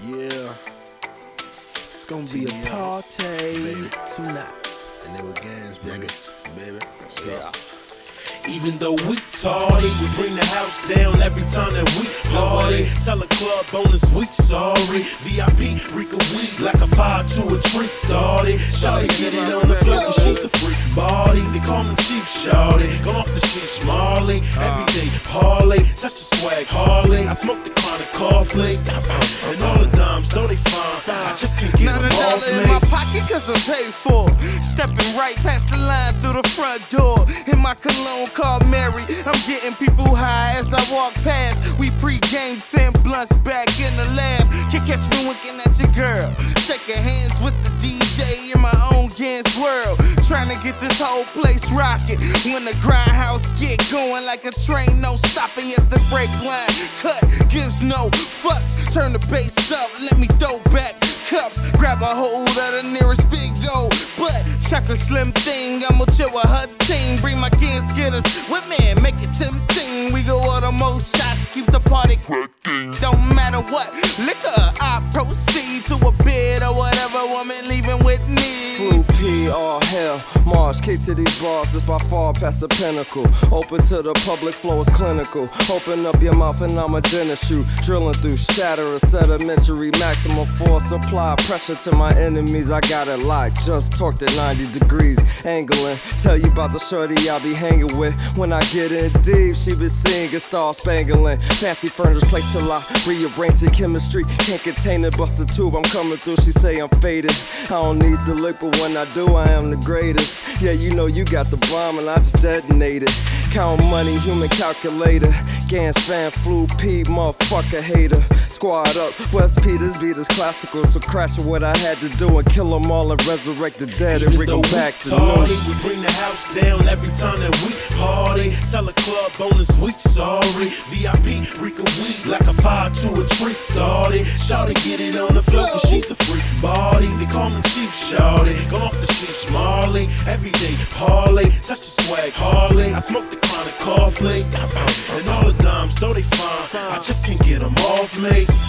Yeah. It's gonna be a party baby. tonight. And they were gangs, baby. Baby. Yeah. Even though we tardy, we bring the house down every time that we party. Tell a club owners we sorry. VIP, Rika weed like a five to a tree started. Shawty get it on the parlay, touch the swag Harley. I smoke the chronic coffee. And all the dimes, though they fine. I just can't get Not a them off dollar in my pocket cause I'm paid for. Stepping right past the line through the front door. In my cologne called Mary. I'm getting people high as I walk past. We pre-game 10 blunts back in the lab. Can catch me winking at your girl. Shake hands with get this whole place rocking. When the grindhouse get going like a train, no stopping. Yes, the brake line cut gives no fucks. Turn the bass up, let me throw back cups. Grab a hold of the nearest big gold. But chocolate slim thing, I'ma chill with her team. Bring my kids, get us with me, make it tempting. We go all the most shots, keep the party cracking. Don't matter what liquor, All hell. March, K to these bars is by far past the pinnacle. Open to the public, flow is clinical. Open up your mouth and I'm a dentist you. Drilling through shatter, a sedimentary maximum force. Apply pressure to my enemies, I got it locked. Just talked at 90 degrees, angling. Tell you about the shorty I be hanging with. When I get in deep, she be singing, star spangling. Fancy furniture place till I rearrange the chemistry. Can't contain it, bust the tube, I'm coming through. She say I'm faded. I don't need the lick, but when I do, I am the greatest. Yeah, you know you got the bomb and I just detonated. Count money, human calculator. Gans fan, flu P, motherfucker hater. Squad up, West Peters beat is classical. So crash what I had to do and kill them all and resurrect the dead and bring them back to new. we bring the house down every time that we party. Tell a club owners we sorry. VIP, Rika weed like a fire to a tree started. Shawty get it on the floor cause she's a freak body. They call me Chief Shawty. Gone off the sheesh Marley. Everyday parlay, touch the swag Harley. I smoke the chronic coffee. Me.